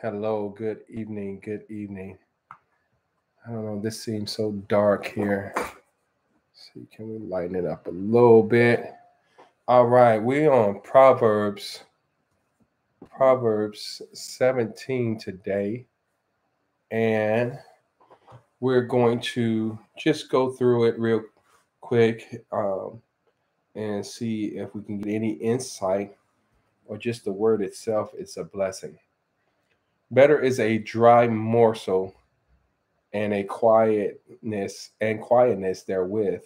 Hello, good evening, good evening. I don't know, this seems so dark here. Let's see, can we lighten it up a little bit? All right, we're on Proverbs, Proverbs 17 today. And we're going to just go through it real quick um, and see if we can get any insight or just the word itself. It's a blessing. Better is a dry morsel and a quietness and quietness therewith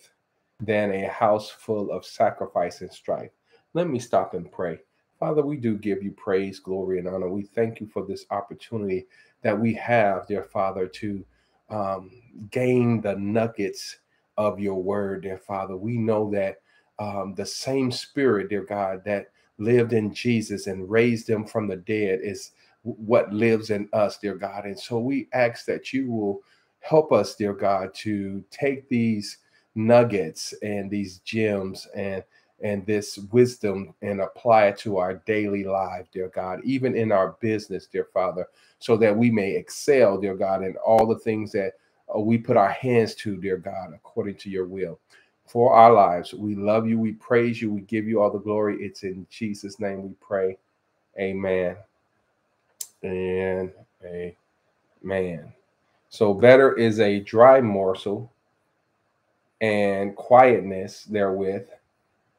than a house full of sacrifice and strife. Let me stop and pray. Father, we do give you praise, glory, and honor. We thank you for this opportunity that we have, dear Father, to um, gain the nuggets of your word, dear Father. We know that um, the same spirit, dear God, that lived in Jesus and raised him from the dead is what lives in us, dear God. And so we ask that you will help us, dear God, to take these nuggets and these gems and and this wisdom and apply it to our daily life, dear God, even in our business, dear Father, so that we may excel, dear God, in all the things that uh, we put our hands to, dear God, according to your will for our lives. We love you. We praise you. We give you all the glory. It's in Jesus' name we pray. Amen and a man. So better is a dry morsel and quietness therewith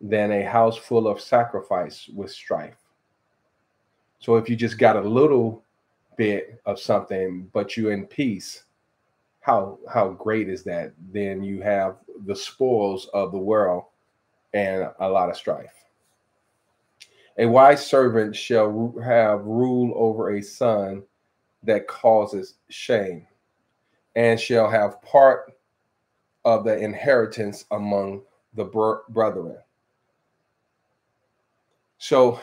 than a house full of sacrifice with strife. So if you just got a little bit of something, but you're in peace, how how great is that? Then you have the spoils of the world and a lot of strife. A wise servant shall have rule over a son that causes shame, and shall have part of the inheritance among the brethren. So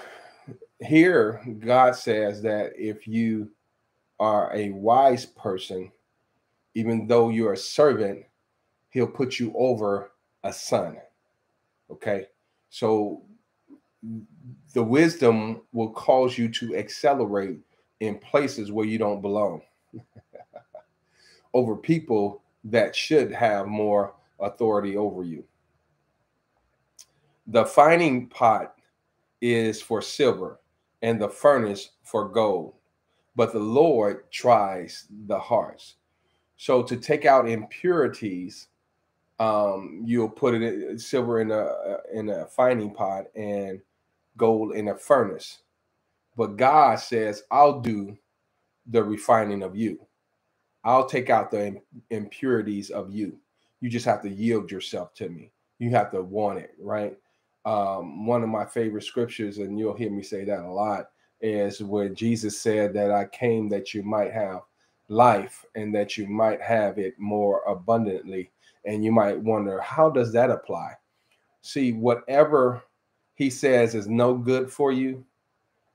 here, God says that if you are a wise person, even though you're a servant, he'll put you over a son. Okay. So the wisdom will cause you to accelerate in places where you don't belong over people that should have more authority over you. The fining pot is for silver and the furnace for gold, but the Lord tries the hearts. So to take out impurities, um, you'll put it in, silver in a in a fining pot and gold in a furnace. But God says, I'll do the refining of you. I'll take out the impurities of you. You just have to yield yourself to me. You have to want it, right? Um, one of my favorite scriptures, and you'll hear me say that a lot, is when Jesus said that I came that you might have life and that you might have it more abundantly. And you might wonder, how does that apply? See, whatever he says is no good for you,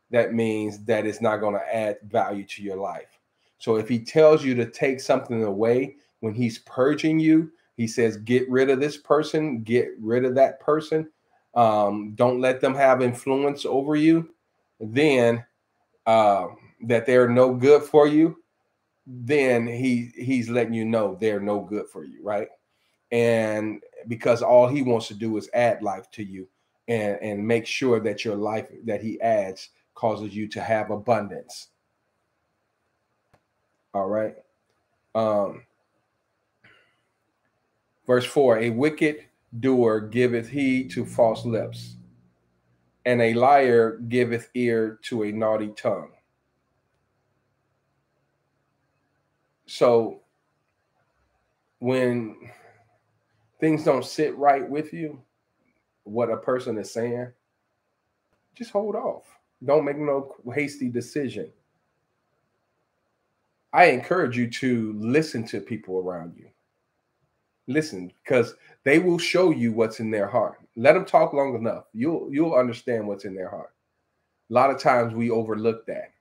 that means that it's not going to add value to your life. So if he tells you to take something away when he's purging you, he says, get rid of this person, get rid of that person. Um, don't let them have influence over you. Then uh, that they're no good for you, then he he's letting you know they're no good for you, right? And because all he wants to do is add life to you and and make sure that your life that he adds causes you to have abundance. All right? Um verse 4 a wicked doer giveth heed to false lips and a liar giveth ear to a naughty tongue. So when things don't sit right with you what a person is saying, just hold off. Don't make no hasty decision. I encourage you to listen to people around you. Listen, because they will show you what's in their heart. Let them talk long enough. You'll you'll understand what's in their heart. A lot of times we overlook that.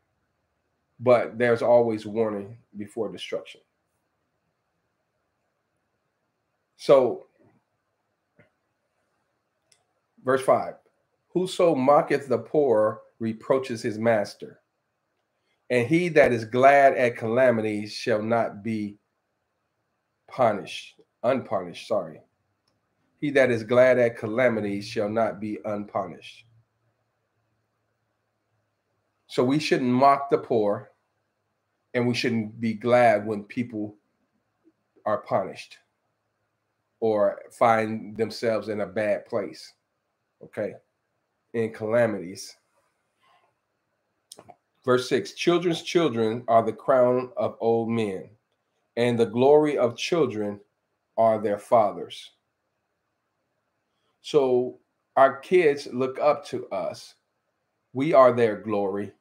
But there's always warning before destruction. So Verse 5 Whoso mocketh the poor reproaches his master, And he that is glad at calamities shall not be punished, unpunished, sorry. He that is glad at calamities shall not be unpunished. So we shouldn't mock the poor and we shouldn't be glad when people are punished or find themselves in a bad place. Okay. In calamities. Verse 6 Children's children are the crown of old men, and the glory of children are their fathers. So our kids look up to us. We are their glory.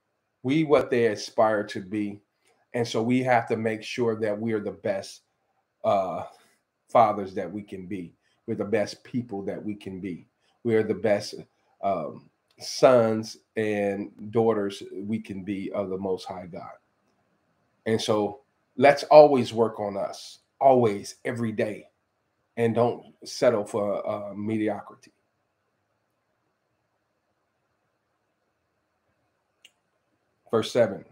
We what they aspire to be. And so we have to make sure that we are the best uh, fathers that we can be. We're the best people that we can be. We're the best um, sons and daughters we can be of the Most High God. And so let's always work on us, always, every day, and don't settle for uh, mediocrity. Verse 7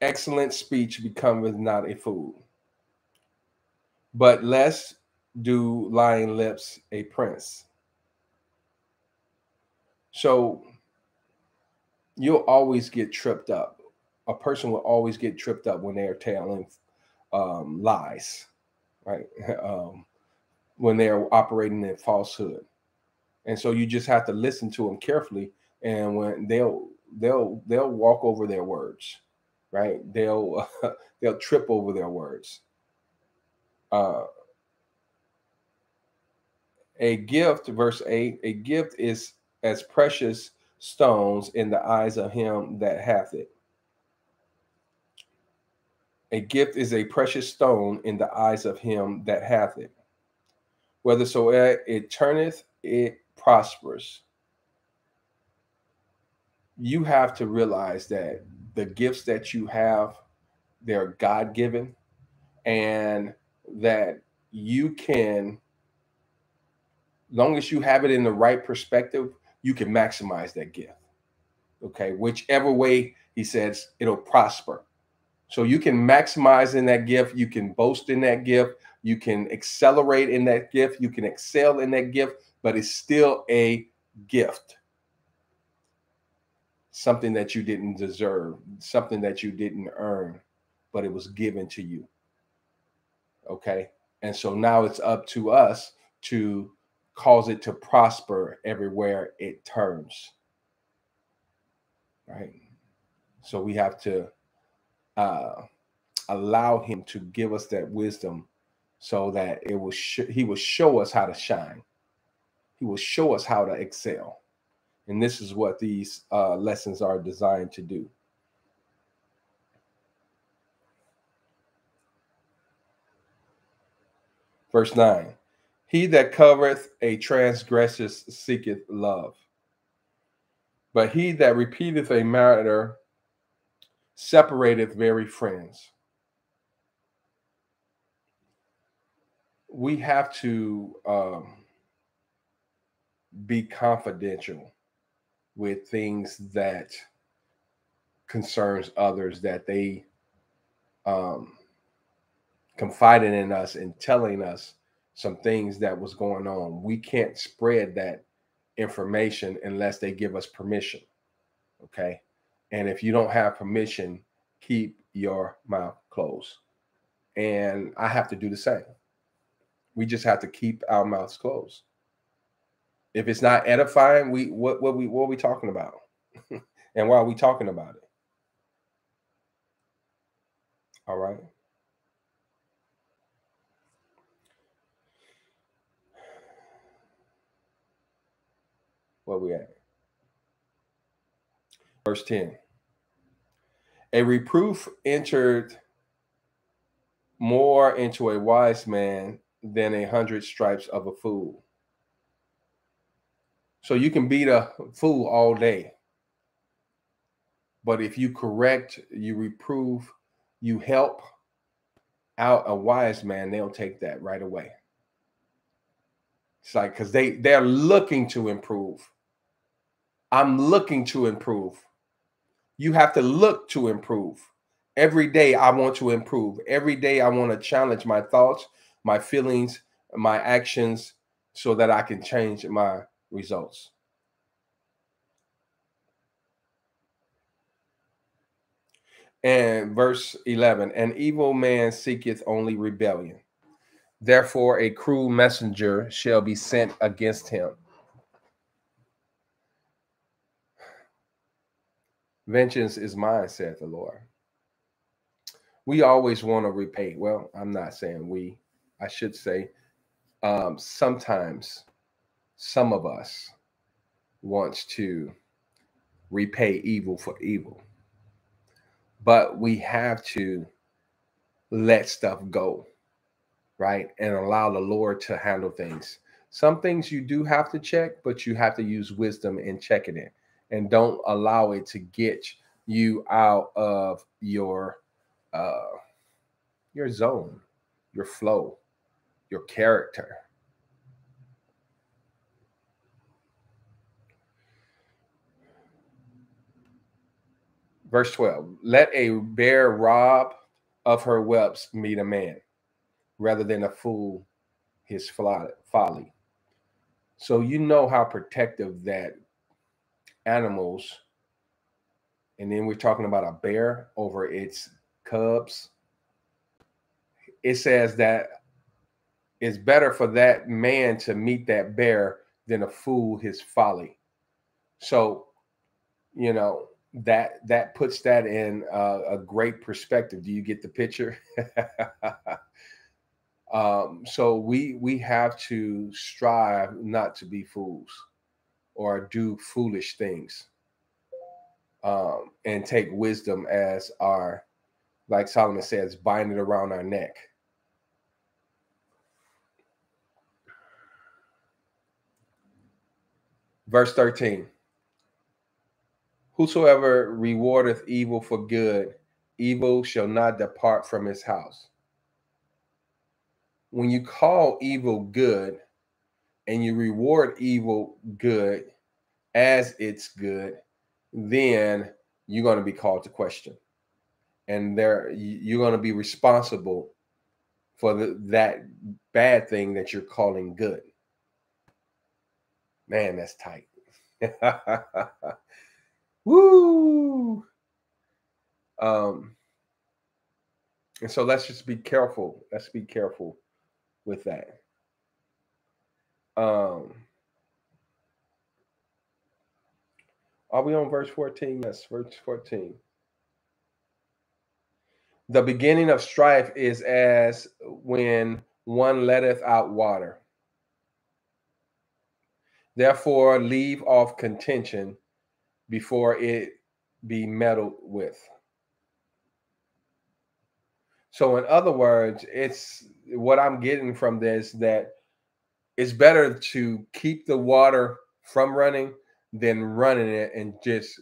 Excellent speech becometh not a fool, but less do lying lips a prince. So you'll always get tripped up. A person will always get tripped up when they are telling um, lies, right? Um, when they are operating in falsehood, and so you just have to listen to them carefully. And when they'll they'll they'll walk over their words, right? They'll uh, they'll trip over their words. Uh, a gift, verse eight. A gift is as precious stones in the eyes of him that hath it. A gift is a precious stone in the eyes of him that hath it. Whethersoever it turneth, it prospers. You have to realize that the gifts that you have, they're God given, and that you can, long as you have it in the right perspective, you can maximize that gift. Okay, whichever way he says it'll prosper. So you can maximize in that gift, you can boast in that gift, you can accelerate in that gift, you can excel in that gift, but it's still a gift. Something that you didn't deserve, something that you didn't earn, but it was given to you. Okay. And so now it's up to us to cause it to prosper everywhere it turns. Right? So we have to uh, allow him to give us that wisdom so that it will he will show us how to shine. He will show us how to excel. And this is what these uh, lessons are designed to do. Verse 9 he that covereth a transgressor seeketh love. But he that repeateth a matter separateth very friends. We have to um, be confidential with things that concerns others that they um, confided in us and telling us some things that was going on. We can't spread that information unless they give us permission. Okay. And if you don't have permission, keep your mouth closed. And I have to do the same. We just have to keep our mouths closed. If it's not edifying, we what what we what are we talking about? and why are we talking about it? All right. Where we at? Verse 10. A reproof entered more into a wise man than a hundred stripes of a fool. So you can beat a fool all day. But if you correct, you reprove, you help out a wise man, they'll take that right away. It's like because they they're looking to improve. I'm looking to improve. You have to look to improve. Every day I want to improve. Every day I want to challenge my thoughts, my feelings, my actions so that I can change my results. And verse 11 An evil man seeketh only rebellion. Therefore, a cruel messenger shall be sent against him. Vengeance is mine, saith the Lord. We always want to repay. Well, I'm not saying we, I should say, um, sometimes some of us wants to repay evil for evil. But we have to let stuff go, right? And allow the Lord to handle things. Some things you do have to check, but you have to use wisdom in checking it and don't allow it to get you out of your uh your zone, your flow, your character. Verse 12 Let a bear rob of her whelps meet a man rather than a fool his folly. So you know how protective that animals, and then we're talking about a bear over its cubs. It says that it's better for that man to meet that bear than a fool his folly. So, you know, that that puts that in a great perspective. Do you get the picture? um, so we we have to strive not to be fools or do foolish things, um, and take wisdom as our, like Solomon says, bind it around our neck. Verse 13 Whosoever rewardeth evil for good, evil shall not depart from his house. When you call evil good and you reward evil good as it's good, then you're going to be called to question. And there you're going to be responsible for the, that bad thing that you're calling good. Man, that's tight. Woo! Um, and so let's just be careful. Let's be careful with that. Um, are we on verse 14? Yes, verse 14. The beginning of strife is as when one letteth out water. Therefore, leave off contention before it be meddled with. So, in other words, it's what I'm getting from this that it's better to keep the water from running than running it and just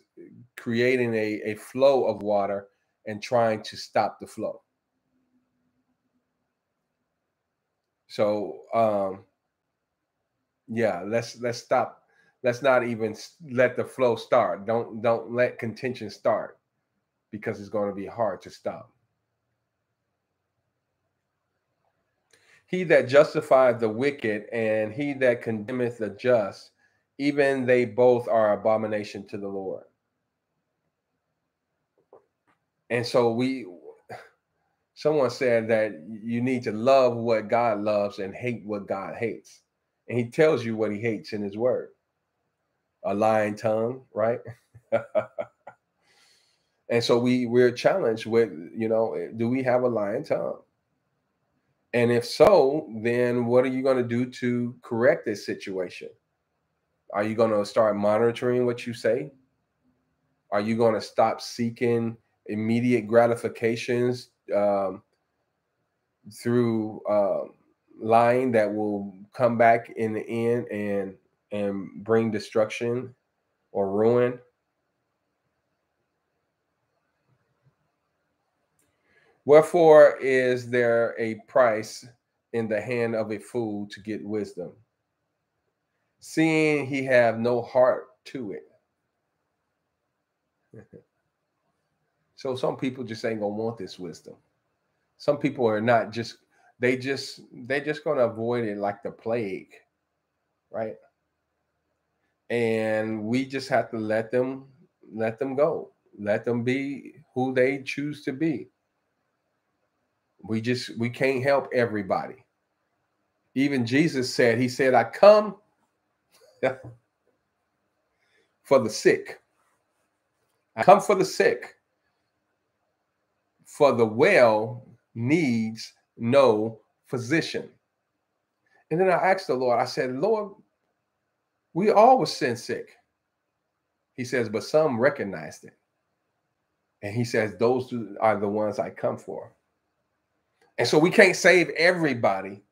creating a, a flow of water and trying to stop the flow. So, um, yeah, let's let's stop let's not even let the flow start. Don't don't let contention start because it's going to be hard to stop. He that justifieth the wicked and he that condemneth the just, even they both are abomination to the Lord. And so we someone said that you need to love what God loves and hate what God hates. And he tells you what he hates in his word a lying tongue, right? and so we we're challenged with, you know, do we have a lying tongue? And if so, then what are you going to do to correct this situation? Are you going to start monitoring what you say? Are you going to stop seeking immediate gratifications um, through uh, lying that will come back in the end and and bring destruction or ruin. Wherefore is there a price in the hand of a fool to get wisdom, seeing he have no heart to it? So some people just ain't gonna want this wisdom. Some people are not just they just they just gonna avoid it like the plague, right? And we just have to let them let them go. Let them be who they choose to be. We just we can't help everybody. Even Jesus said, He said, I come for the sick. I come for the sick. For the well needs no physician. And then I asked the Lord, I said, Lord, we all were sin sick. He says, but some recognized it. And he says, those are the ones I come for. And so we can't save everybody,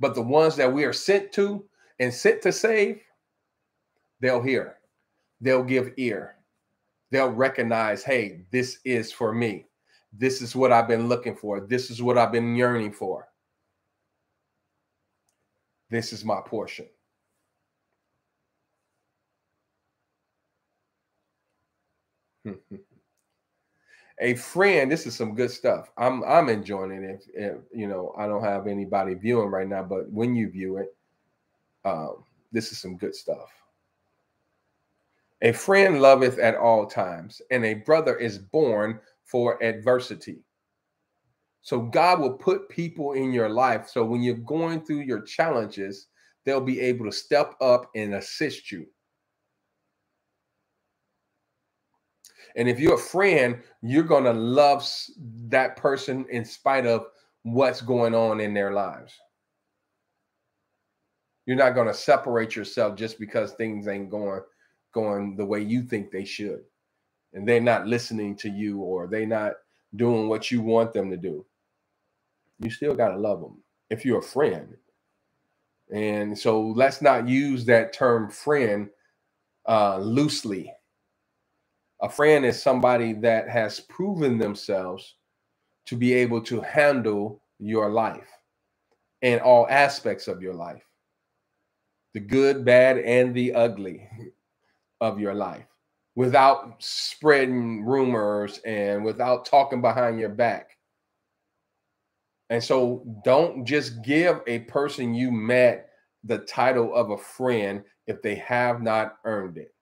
but the ones that we are sent to and sent to save, they'll hear, they'll give ear, they'll recognize, hey, this is for me. This is what I've been looking for. This is what I've been yearning for. This is my portion. Hmm, hmm. A friend this is some good stuff. I'm i'm enjoying it if, if, you know i don't have anybody viewing right now but when you view it um, this is some good stuff. A friend loveth at all times and a brother is born for adversity. So god will put people in your life. So when you're going through your challenges they'll be able to step up and assist you And if you're a friend, you're going to love that person in spite of what's going on in their lives. You're not going to separate yourself just because things ain't going going the way you think they should. And they're not listening to you or they're not doing what you want them to do. You still got to love them if you're a friend. And so let's not use that term friend uh, loosely a friend is somebody that has proven themselves to be able to handle your life and all aspects of your life the good, bad, and the ugly of your life without spreading rumors and without talking behind your back. And so don't just give a person you met the title of a friend if they have not earned it.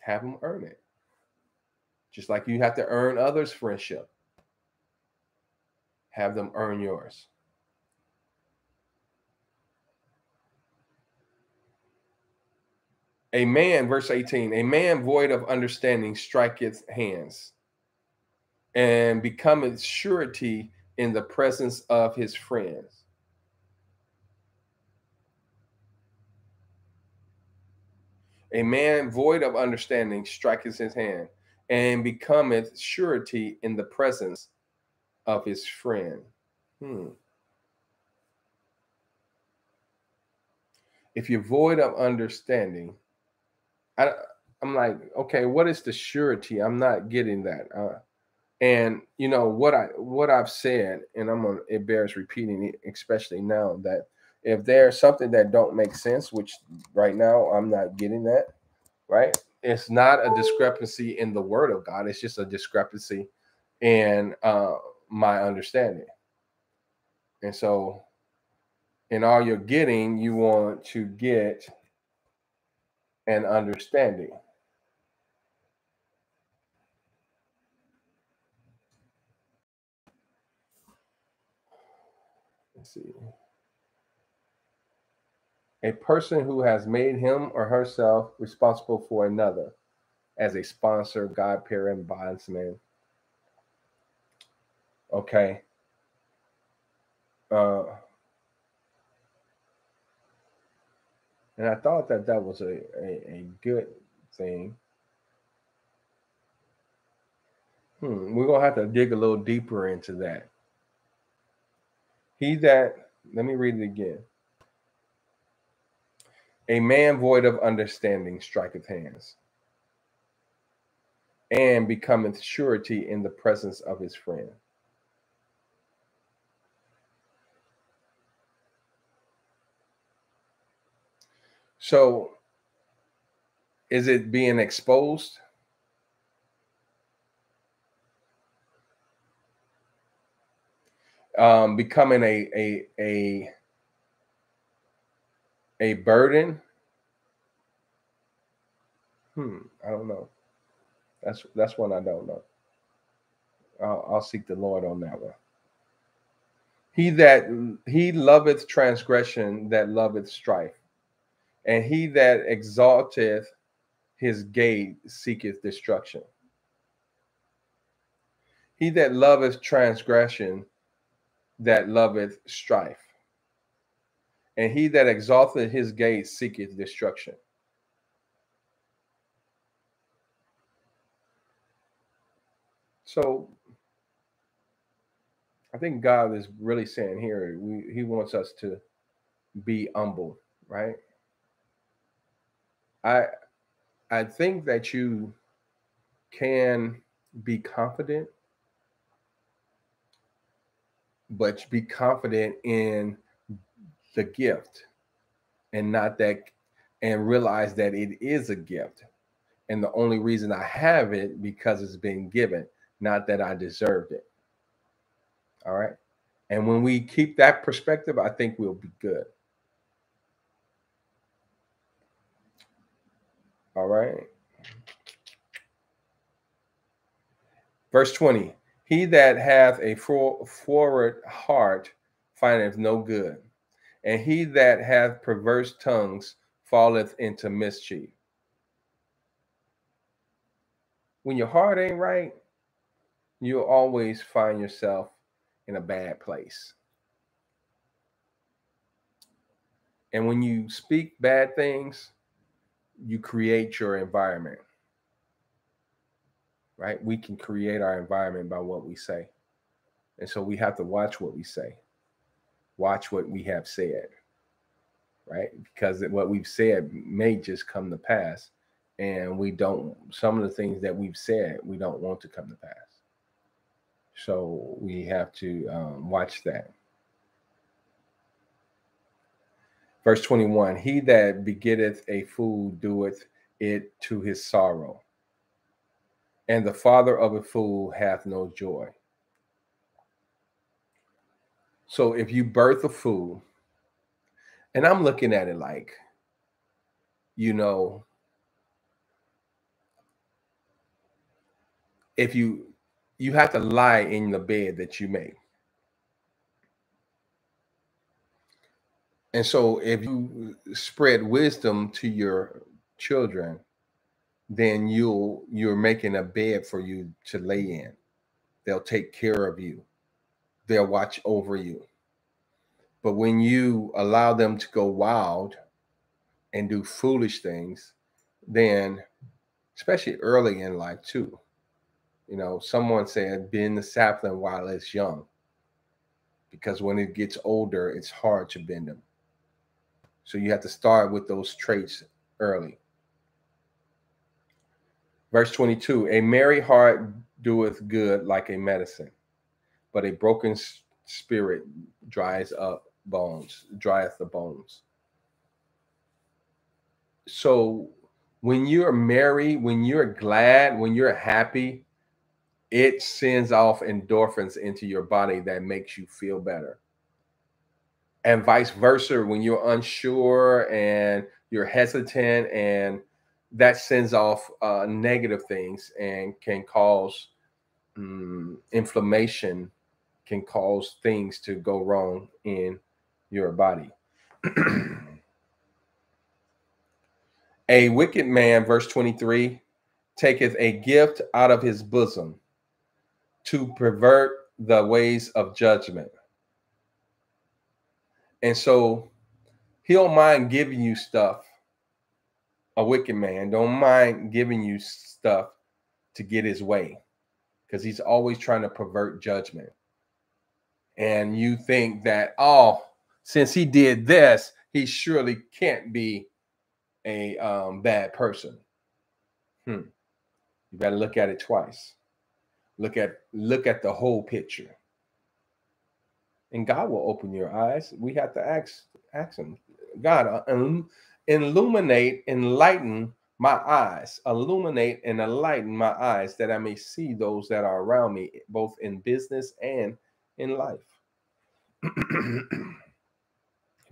Have them earn it. Just like you have to earn others' friendship, have them earn yours. A man, verse 18, a man void of understanding striketh hands and becometh surety in the presence of his friends. A man void of understanding striketh his hand and becometh surety in the presence of his friend. Hmm. If you're void of understanding, I, am like, okay, what is the surety? I'm not getting that. Uh, and you know what I what I've said, and I'm gonna it bears repeating, it, especially now that if there's something that don't make sense, which right now I'm not getting that, right? It's not a discrepancy in the word of God. It's just a discrepancy in uh, my understanding. And so, in all you're getting, you want to get an understanding. Let's see a person who has made him or herself responsible for another as a sponsor, godparent, bondsman. Okay. Uh, and I thought that that was a, a, a good thing. Hmm, we're going to have to dig a little deeper into that. He that, let me read it again. A man void of understanding striketh hands and becometh surety in the presence of his friend. So, is it being exposed? Um, becoming a a a a burden. Hmm, I don't know. That's that's one I don't know. I'll, I'll seek the Lord on that one. He that he loveth transgression, that loveth strife, and he that exalteth his gate seeketh destruction. He that loveth transgression, that loveth strife, and he that exalteth his gate seeketh destruction. So I think God is really saying here, we, he wants us to be humble, right? I I think that you can be confident, but be confident in the gift and not that and realize that it is a gift. And the only reason I have it because it's been given, not that I deserved it. All right. And when we keep that perspective, I think we'll be good. All right. Verse 20 He that hath a forward heart findeth no good, and he that hath perverse tongues falleth into mischief. When your heart ain't right, you'll always find yourself in a bad place. And when you speak bad things, you create your environment. Right? We can create our environment by what we say. And so we have to watch what we say, watch what we have said. Right? Because what we've said may just come to pass. And we don't, some of the things that we've said, we don't want to come to pass. So we have to um, watch that. Verse 21 He that begetteth a fool doeth it to his sorrow, and the father of a fool hath no joy. So if you birth a fool, and I'm looking at it like, you know, if you you have to lie in the bed that you make. And so if you spread wisdom to your children, then you'll you're making a bed for you to lay in. They'll take care of you. They'll watch over you. But when you allow them to go wild and do foolish things, then especially early in life too, you know, someone said bend the sapling while it's young. Because when it gets older, it's hard to bend them. So you have to start with those traits early. Verse 22 A merry heart doeth good like a medicine, but a broken spirit dries up bones, drieth the bones. So when you're merry, when you're glad, when you're happy, it sends off endorphins into your body that makes you feel better. And vice versa, when you're unsure and you're hesitant, and that sends off uh, negative things and can cause um, inflammation, can cause things to go wrong in your body. a wicked man, verse 23, taketh a gift out of his bosom to pervert the ways of judgment. And so he don't mind giving you stuff. A wicked man don't mind giving you stuff to get his way because he's always trying to pervert judgment. And you think that, oh, since he did this, he surely can't be a um, bad person. Hmm. You got to look at it twice. Look at look at the whole picture. And God will open your eyes. We have to ask ask him, God, uh, illuminate, enlighten my eyes, illuminate and enlighten my eyes that I may see those that are around me, both in business and in life.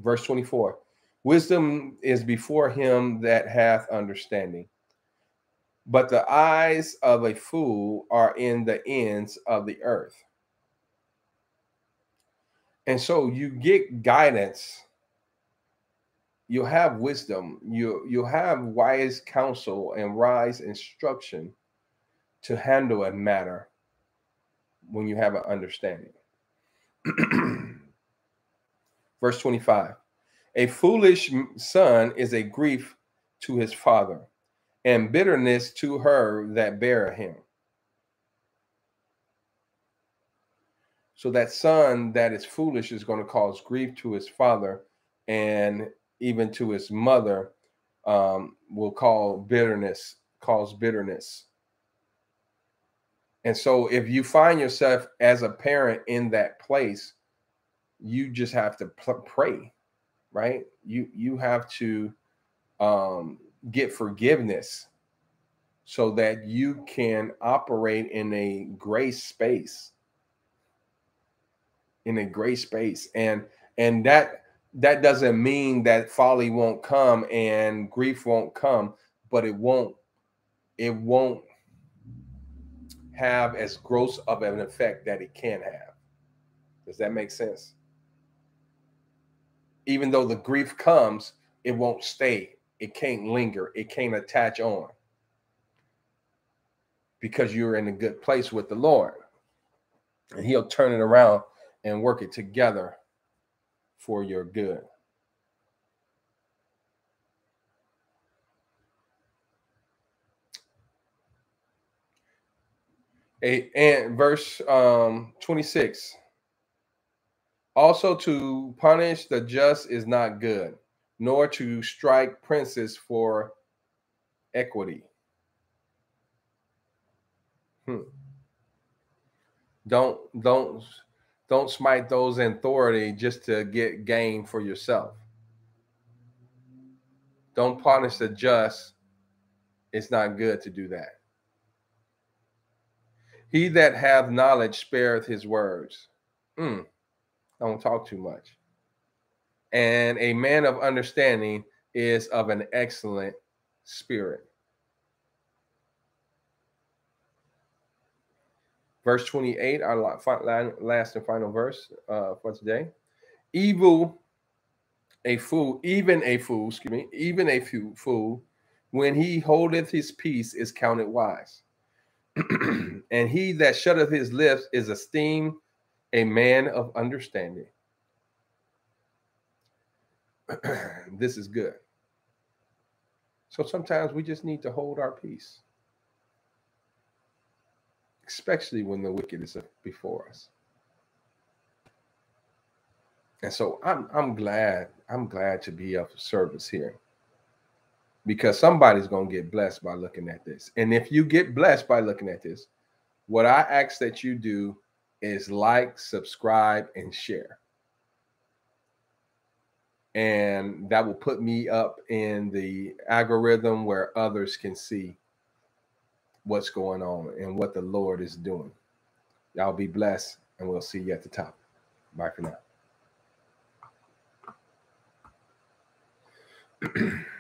Verse 24 Wisdom is before him that hath understanding, but the eyes of a fool are in the ends of the earth. And so you get guidance. You'll have wisdom. You you'll have wise counsel and wise instruction to handle a matter when you have an understanding. Verse 25 A foolish son is a grief to his father, and bitterness to her that bear him. So that son that is foolish is going to cause grief to his father and even to his mother um, will call bitterness, cause bitterness. And so if you find yourself as a parent in that place, you just have to pray, right? You you have to um, get forgiveness so that you can operate in a grace space. In a great space. And and that that doesn't mean that folly won't come and grief won't come but it won't it won't have as gross of an effect that it can have. Does that make sense even though the grief comes it won't stay. It can't linger. It can't attach on because you're in a good place with the lord. And he'll turn it around and work it together for your good. A, and verse um, 26 also to punish the just is not good nor to strike princes for equity hmm. don't don't don't smite those in authority just to get gain for yourself. Don't punish the just. It's not good to do that. He that hath knowledge spareth his words. Mm, don't talk too much. And a man of understanding is of an excellent spirit. Verse 28, our last and final verse uh, for today. Evil, a fool, even a fool, excuse me, even a fool, when he holdeth his peace, is counted wise. and he that shutteth his lips is esteemed a man of understanding. this is good. So sometimes we just need to hold our peace especially when the wicked is before us. And so I'm I'm glad I'm glad to be of service here because somebody's going to get blessed by looking at this. And if you get blessed by looking at this, what I ask that you do is like, subscribe, and share. And that will put me up in the algorithm where others can see what's going on and what the Lord is doing. Y'all be blessed, and we'll see you at the top. Bye for now.